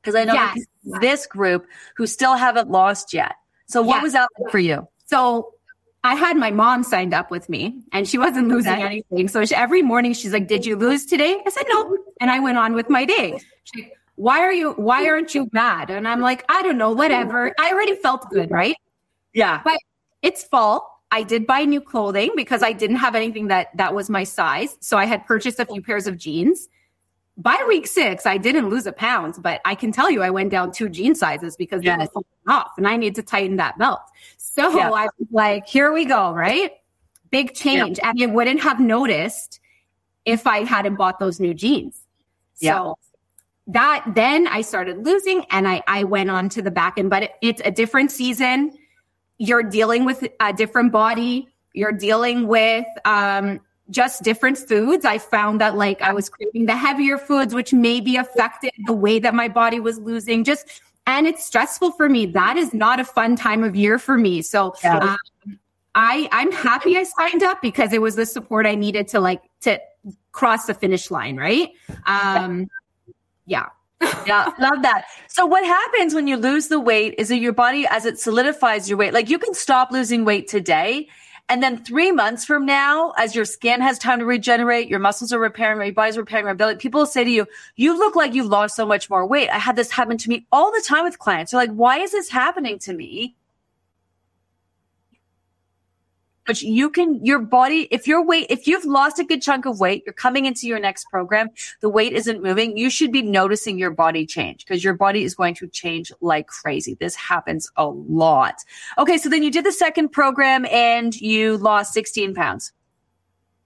because I know yes. this group who still haven't lost yet. So what yes. was that for you? So I had my mom signed up with me and she wasn't losing okay. anything. So she, every morning she's like, did you lose today? I said, no. And I went on with my day. She's like, why are you, why aren't you mad? And I'm like, I don't know, whatever. I already felt good, right? Yeah. But it's fall. I did buy new clothing because I didn't have anything that, that was my size. So I had purchased a few pairs of jeans by week six, I didn't lose a pound, but I can tell you I went down two jean sizes because yes. they were off and I need to tighten that belt. So yeah. I was like, here we go, right? Big change. Yeah. And I wouldn't have noticed if I hadn't bought those new jeans. Yeah. So that then I started losing and I, I went on to the back end, but it, it's a different season. You're dealing with a different body. You're dealing with, um, just different foods. I found that like I was craving the heavier foods, which maybe affected the way that my body was losing. Just, and it's stressful for me. That is not a fun time of year for me. So, yeah. um, I, I'm happy I signed up because it was the support I needed to like, to cross the finish line. Right. Um, yeah. *laughs* yeah, love that. So what happens when you lose the weight is that your body, as it solidifies your weight, like you can stop losing weight today and then three months from now, as your skin has time to regenerate, your muscles are repairing, your body's repairing, your ability, people will say to you, you look like you've lost so much more weight. I had this happen to me all the time with clients. They're like, why is this happening to me? But you can your body if your weight if you've lost a good chunk of weight you're coming into your next program the weight isn't moving you should be noticing your body change because your body is going to change like crazy. This happens a lot. Okay so then you did the second program and you lost 16 pounds.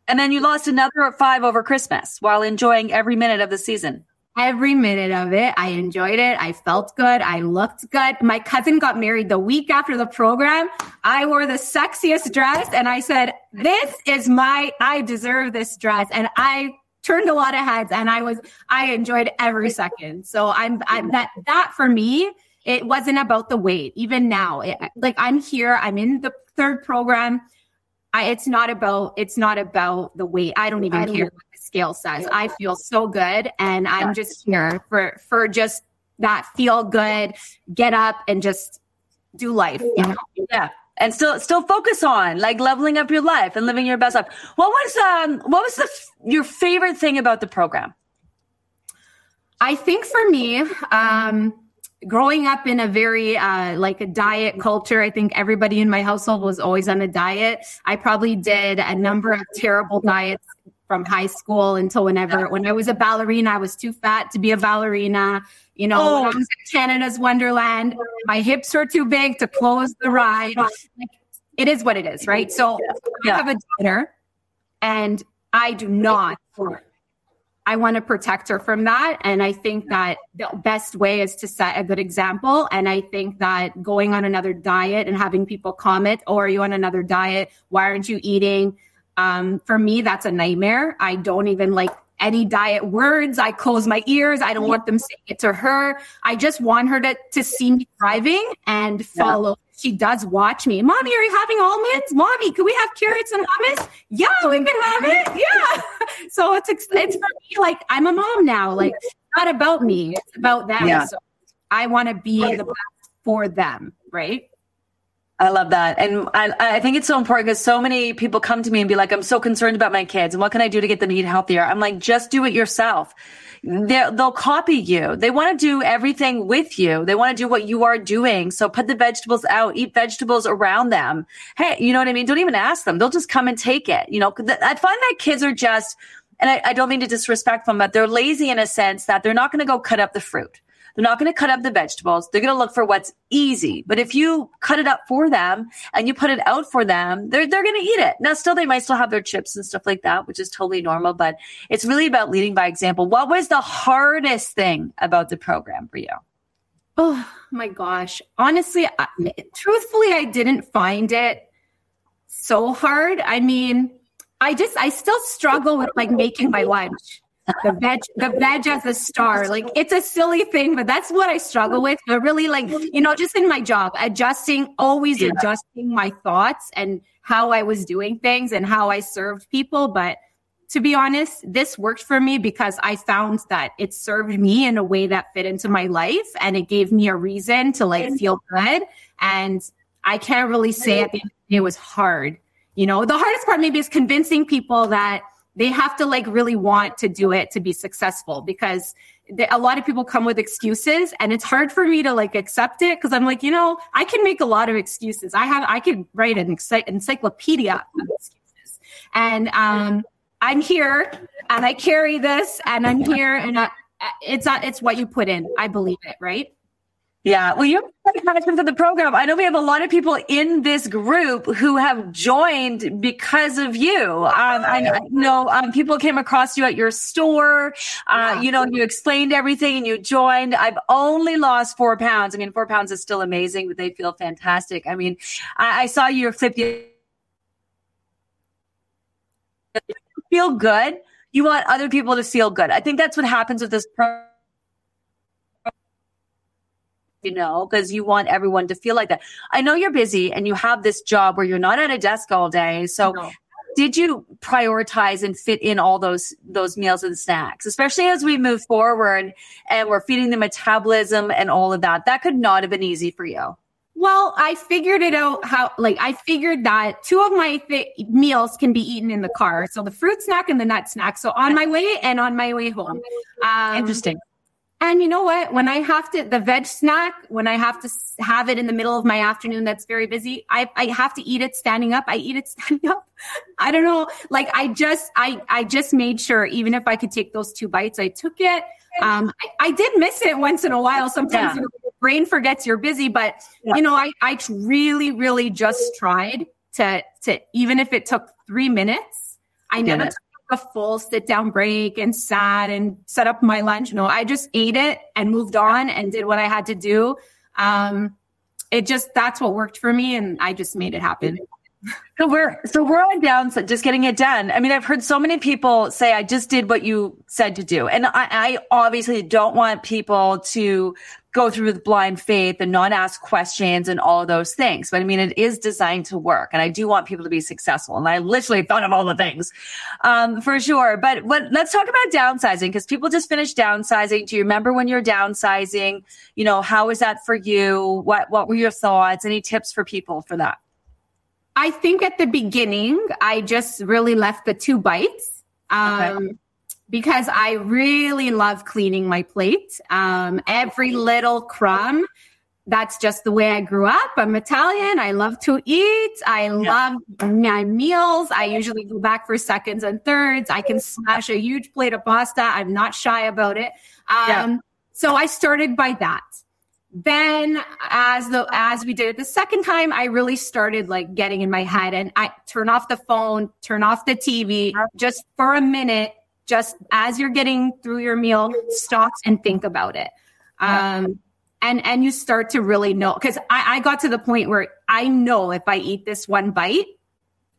And then you lost another five over christmas while enjoying every minute of the season every minute of it. I enjoyed it. I felt good. I looked good. My cousin got married the week after the program. I wore the sexiest dress and I said, this is my, I deserve this dress. And I turned a lot of heads and I was, I enjoyed every second. So I'm, I'm that, that for me, it wasn't about the weight. Even now, it, like I'm here, I'm in the third program. I, it's not about, it's not about the weight. I don't even I care scale says. I feel so good and I'm just here for for just that feel good, get up and just do life. Yeah. yeah. And still still focus on like leveling up your life and living your best life. What was um what was the your favorite thing about the program? I think for me, um growing up in a very uh, like a diet culture i think everybody in my household was always on a diet i probably did a number of terrible diets from high school until whenever when I was a ballerina, I was too fat to be a ballerina. You know, oh. when I was at Canada's Wonderland, my hips were too big to close the ride. Like, it is what it is, right? So yeah. I have a daughter and I do not I want to protect her from that. And I think that the best way is to set a good example. And I think that going on another diet and having people comment, oh, are you on another diet? Why aren't you eating? Um, for me, that's a nightmare. I don't even like any diet words. I close my ears. I don't want them saying it to her. I just want her to, to see me thriving and follow. Yeah. She does watch me. Mommy, are you having almonds? Mommy, can we have carrots and hummus? Yeah, we can have it. Yeah. *laughs* so it's, it's for me, like, I'm a mom now. Like, it's not about me. It's about them. Yeah. So I want to be the best for them. Right. I love that. And I, I think it's so important because so many people come to me and be like, I'm so concerned about my kids and what can I do to get them to eat healthier? I'm like, just do it yourself. they will copy you. They want to do everything with you. They want to do what you are doing. So put the vegetables out, eat vegetables around them. Hey, you know what I mean? Don't even ask them. They'll just come and take it. You know, I find that kids are just, and I, I don't mean to disrespect them, but they're lazy in a sense that they're not going to go cut up the fruit. They're not going to cut up the vegetables. They're going to look for what's easy. But if you cut it up for them and you put it out for them, they're, they're going to eat it. Now, still, they might still have their chips and stuff like that, which is totally normal, but it's really about leading by example. What was the hardest thing about the program for you? Oh my gosh. Honestly, I, truthfully, I didn't find it so hard. I mean, I just, I still struggle with like making my lunch the veg the veg as a star. Like it's a silly thing but that's what i struggle with. But really like you know just in my job adjusting always yeah. adjusting my thoughts and how i was doing things and how i served people. But to be honest this worked for me because i found that it served me in a way that fit into my life and it gave me a reason to like feel good. And i can't really say end it was hard. You know the hardest part maybe is convincing people that they have to like really want to do it to be successful because they, a lot of people come with excuses and it's hard for me to like accept it because I'm like, you know, I can make a lot of excuses. I have, I could write an encyclopedia of excuses. And um, I'm here and I carry this and I'm here and I, it's not, it's what you put in. I believe it, right? Yeah. Well, you have passion for the program. I know we have a lot of people in this group who have joined because of you. Um, I know um, people came across you at your store. Uh, you know, you explained everything and you joined. I've only lost four pounds. I mean, four pounds is still amazing, but they feel fantastic. I mean, I, I saw your clip. You feel good. You want other people to feel good. I think that's what happens with this program you know, because you want everyone to feel like that. I know you're busy and you have this job where you're not at a desk all day. So no. did you prioritize and fit in all those those meals and snacks, especially as we move forward and we're feeding the metabolism and all of that? That could not have been easy for you. Well, I figured it out how, like, I figured that two of my th- meals can be eaten in the car. So the fruit snack and the nut snack. So on my way and on my way home. Um, Interesting. And you know what? When I have to, the veg snack, when I have to have it in the middle of my afternoon that's very busy, I, I have to eat it standing up. I eat it *laughs* standing up. I don't know. Like I just, I, I just made sure, even if I could take those two bites, I took it. *laughs* Um, I, I did miss it once in a while. Sometimes yeah. your brain forgets you're busy, but yeah. you know, I, I really, really just tried to, to, even if it took three minutes, I never took a full sit down break and sat and set up my lunch. No, I just ate it and moved on and did what I had to do. Um, it just, that's what worked for me. And I just made it happen. So we're so we're on down, just getting it done. I mean, I've heard so many people say, "I just did what you said to do," and I, I obviously don't want people to go through with blind faith and not ask questions and all those things. But I mean, it is designed to work, and I do want people to be successful. And I literally thought of all the things um, for sure. But let's talk about downsizing because people just finished downsizing. Do you remember when you're downsizing? You know, how was that for you? What what were your thoughts? Any tips for people for that? I think at the beginning, I just really left the two bites. Um, okay. Because I really love cleaning my plate. Um, every little crumb, that's just the way I grew up. I'm Italian. I love to eat. I love my meals. I usually go back for seconds and thirds. I can smash a huge plate of pasta. I'm not shy about it. Um, yeah. So I started by that then as the as we did it the second time i really started like getting in my head and i turn off the phone turn off the tv just for a minute just as you're getting through your meal stop and think about it. Um and and you start to really know because I, I got to the point where i know if i eat this one bite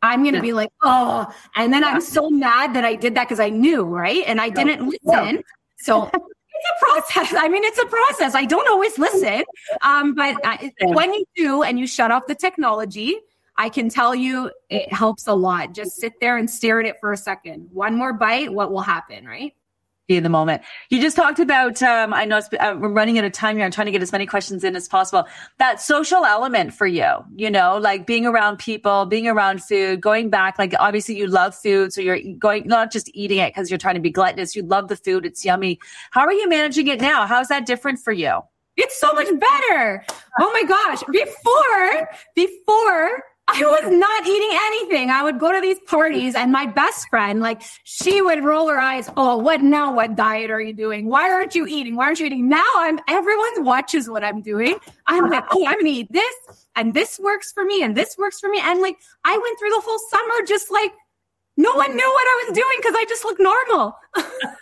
i'm gonna be like oh and then i'm so mad that i did that because i knew right? And i didn't listen. So *laughs* it's a process. I mean, it's a process. I don't always listen, um, but I, when you do and you shut off the technology, I can tell you it helps a lot. Just sit there and stare at it for a second. One more bite, what will happen, right? be in the moment. You just talked about, um, I know uh, we're running out of time here. I'm trying to get as many questions in as possible. That social element for you, you know, like being around people, being around food, going back, like obviously you love food. So you're going, not just eating it because you're trying to be gluttonous. You love the food. It's yummy. How are you managing it now? How's that different for you? It's so much better. Oh my gosh. Before, before I was not eating anything. I would go to these parties and my best friend, like she would roll her eyes. Oh, what now? What diet are you doing? Why aren't you eating? Why aren't you eating? Now I'm, everyone watches what I'm doing. I'm like, oh, I'm going to eat this and this works for me and this works for me. And like, I went through the whole summer just like no one knew what I was doing because I just looked normal. *laughs*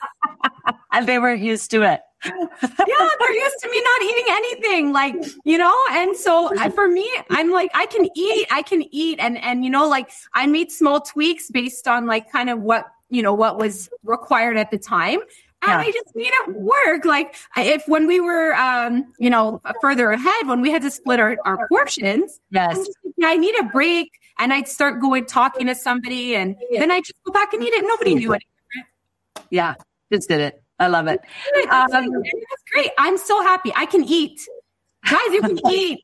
*laughs* and they were used to it. Yeah, they're used to me not eating anything, like you know. And so for me, I'm like, I can eat, I can eat, and and you know, like I made small tweaks based on like kind of what you know what was required at the time. And yeah. I just made it work. Like if when we were, um, you know, further ahead, when we had to split our, our portions, yes, I need a break, and I'd start going talking to somebody, and then I just go back and eat it. Nobody knew it. Yeah, just did it. I love it. *laughs* Um, that's great. I'm so happy. I can eat. Guys, you can *laughs* eat.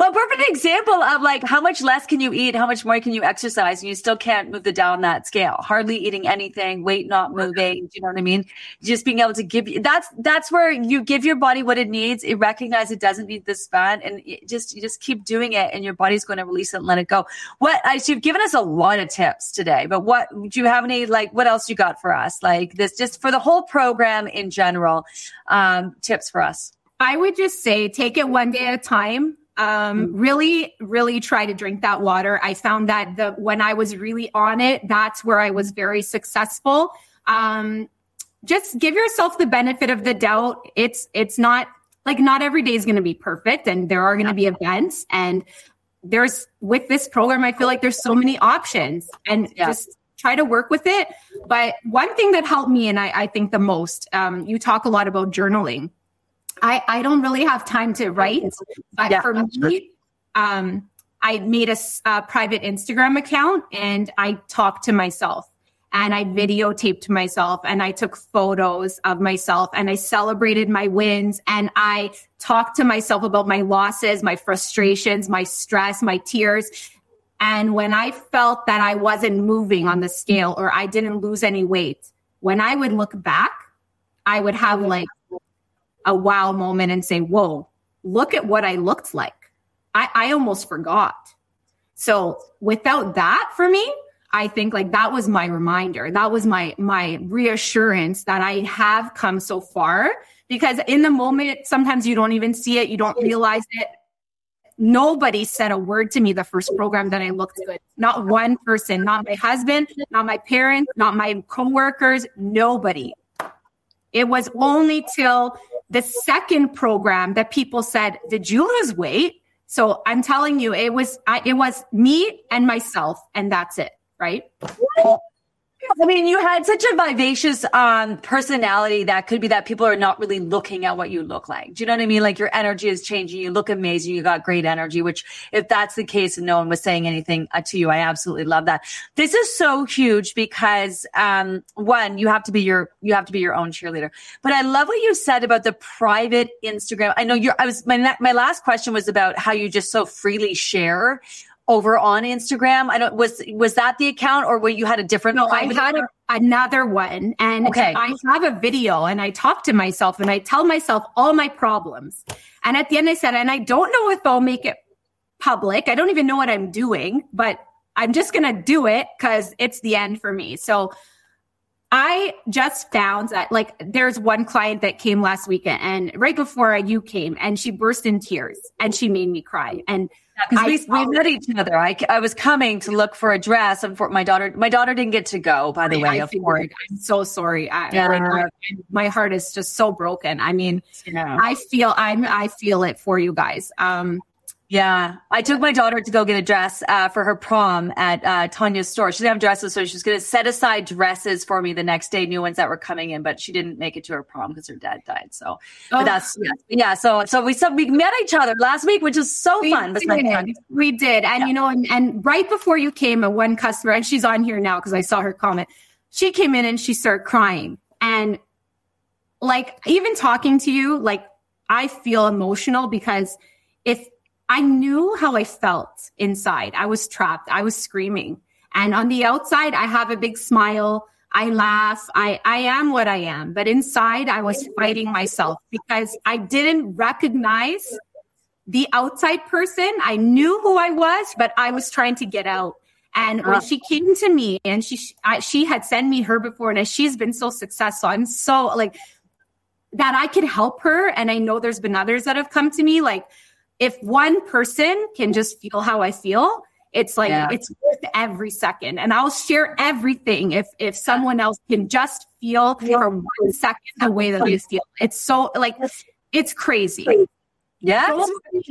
Well, perfect example of like how much less can you eat, how much more can you exercise, and you still can't move the down that scale. Hardly eating anything, weight not moving. Do you know what I mean? Just being able to give you that's that's where you give your body what it needs. It recognizes it doesn't need this fat, and just you just keep doing it, and your body's going to release it and let it go. What I so you've given us a lot of tips today, but what do you have any like what else you got for us? Like this, just for the whole program in general, um, tips for us. I would just say take it one day at a time um, mm-hmm. really, really try to drink that water. I found that the when I was really on it, that's where I was very successful. Um, just give yourself the benefit of the doubt. It's it's not like not every day is going to be perfect, and there are going to be events. And there's with this program, I feel like there's so many options, and yeah. just try to work with it. But one thing that helped me, and I, I think the most, um, you talk a lot about journaling. I, I don't really have time to write. But yeah, for me, um, I made a, a private Instagram account and I talked to myself and I videotaped myself and I took photos of myself and I celebrated my wins and I talked to myself about my losses, my frustrations, my stress, my tears. And when I felt that I wasn't moving on the scale or I didn't lose any weight, when I would look back, I would have like a wow moment and say, whoa, look at what I looked like. I, I almost forgot. So without that for me, I think like that was my reminder. That was my, my reassurance that I have come so far because in the moment, sometimes you don't even see it. You don't realize it. nobody said a word to me the first program that I looked good. Not one person, not my husband, not my parents, not my coworkers, nobody. It was only till the second program that people said, "Did you lose weight?" So I'm telling you, it was I, it was me and myself, and that's it, right? I mean, you had such a vivacious um, personality that could be that people are not really looking at what you look like. Do you know what I mean? Like your energy is changing. You look amazing. You got great energy, which if that's the case and no one was saying anything uh, to you, I absolutely love that. This is so huge because, um, one, you have to be your, you have to be your own cheerleader. But I love what you said about the private Instagram. I know you're, I was, my, my last question was about how you just so freely share over on Instagram? I don't was was that the account or were you had a different? No, I had a, another one, and okay. I have a video, and I talk to myself, and I tell myself all my problems, and at the end, I said, and I don't know if I'll make it public. I don't even know what I'm doing, but I'm just gonna do it because it's the end for me. So. I just found that like there's one client that came last weekend and right before you came and she burst in tears and she made me cry. And because we, we met each other. I, I was coming to look for a dress, and for my daughter, my daughter didn't get to go. By the way, I, I'm so sorry. I, yeah. Like, my heart is just so broken. I mean, yeah. I feel I'm I feel it for you guys. Um, yeah, I took my daughter to go get a dress uh, for her prom at uh, Tanya's store. She didn't have dresses, so she was going to set aside dresses for me the next day, new ones that were coming in. But she didn't make it to her prom because her dad died. So, oh. but that's yeah, yeah. So, so we so we met each other last week, which is so we fun. Did. We did, and yeah. you know, and, and right before you came, a one customer, and she's on here now because I saw her comment. She came in and she started crying, and like even talking to you, like I feel emotional because if I knew how I felt inside. I was trapped. I was screaming. And on the outside, I have a big smile. I laugh. I, I am what I am. But inside, I was fighting myself because I didn't recognize the outside person. I knew who I was, but I was trying to get out. And when she came to me and she, I, she had sent me her before and she's been so successful. I'm so like that I could help her. And I know there's been others that have come to me like, if one person can just feel how I feel, it's like yeah. it's worth every second. And I'll share everything if if someone else can just feel for one second the way that they feel. It's so like it's crazy. Yeah.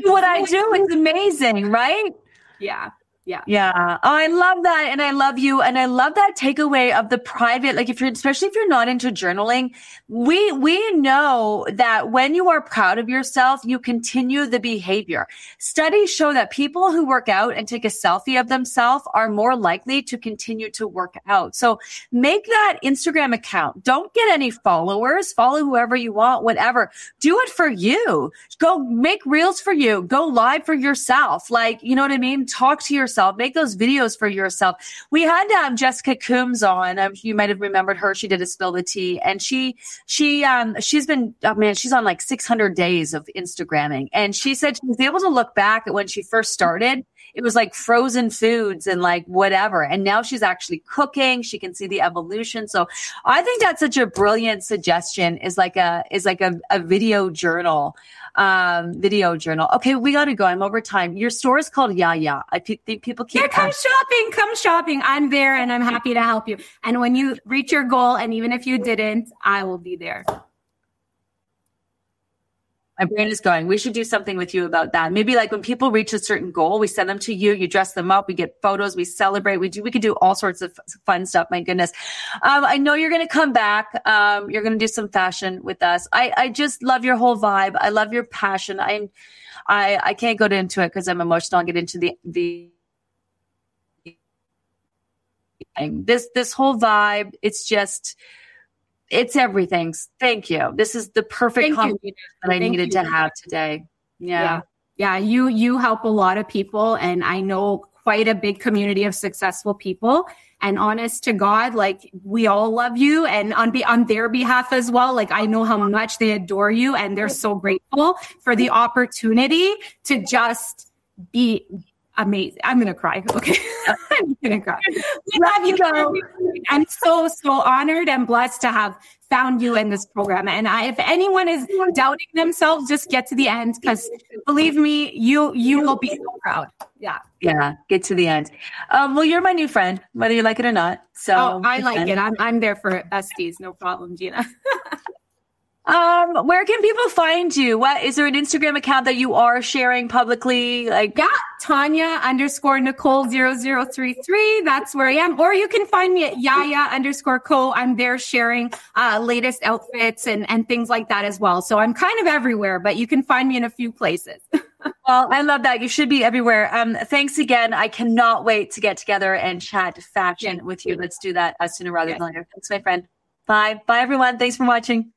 what I do. It's amazing, right? Yeah. Yeah. Yeah. Oh, I love that. And I love you. And I love that takeaway of the private, like if you're, especially if you're not into journaling, we, we know that when you are proud of yourself, you continue the behavior. Studies show that people who work out and take a selfie of themselves are more likely to continue to work out. So make that Instagram account. Don't get any followers. Follow whoever you want, whatever. Do it for you. Go make reels for you. Go live for yourself. Like, you know what I mean? Talk to yourself yourself, make those videos for yourself. We had um, Jessica Coombs on. Um, you might have remembered her. She did a spill the tea, and she she um she's been oh man, she's on like 600 days of Instagramming, and she said she was able to look back at when she first started it was like frozen foods and like whatever. And now she's actually cooking. She can see the evolution. So I think that's such a brilliant suggestion is like a, is like a, a video journal, um, video journal. Okay. We got to go. I'm over time. Your store is called Yaya. I think people keep. Yeah, come shopping. Come shopping. I'm there and I'm happy to help you. And when you reach your goal, and even if you didn't, I will be there. My brain is going. We should do something with you about that. Maybe like when people reach a certain goal, we send them to you. You dress them up. We get photos. We celebrate. We do. We could do all sorts of fun stuff. My goodness. Um, I know you're going to come back. Um, you're going to do some fashion with us. I, I just love your whole vibe. I love your passion. I, I, I can't go into it because I'm emotional. I'll get into the the this this whole vibe. It's just it's everything. Thank you. This is the perfect Thank conversation that I Thank needed you. to have today. Yeah. yeah. Yeah, you you help a lot of people and I know quite a big community of successful people and honest to God, like we all love you and on be on their behalf as well. Like I know how much they adore you and they're so grateful for the opportunity to just be amazing. I'm gonna cry. Okay, I'm uh, *laughs* gonna *laughs* cry. We love you though. I'm so so honored and blessed to have found you in this program. And I, if anyone is doubting themselves, just get to the end because believe me, you you will be so proud. Yeah. Yeah. Get to the end. Um, well, you're my new friend, whether you like it or not. So oh, I like it. I'm I'm there for besties. No problem, Gina. *laughs* Um, where can people find you? What is there an Instagram account that you are sharing publicly? Like yeah, Tanya underscore Nicole 0033. That's where I am. Or you can find me at Yaya underscore Co. I'm there sharing uh, latest outfits and, and things like that as well. So I'm kind of everywhere, but you can find me in a few places. *laughs* well, I love that. You should be everywhere. Um, thanks again. I cannot wait to get together and chat fashion with you. Let's do that as sooner rather than later. Thanks, my friend. Bye. Bye, everyone. Thanks for watching.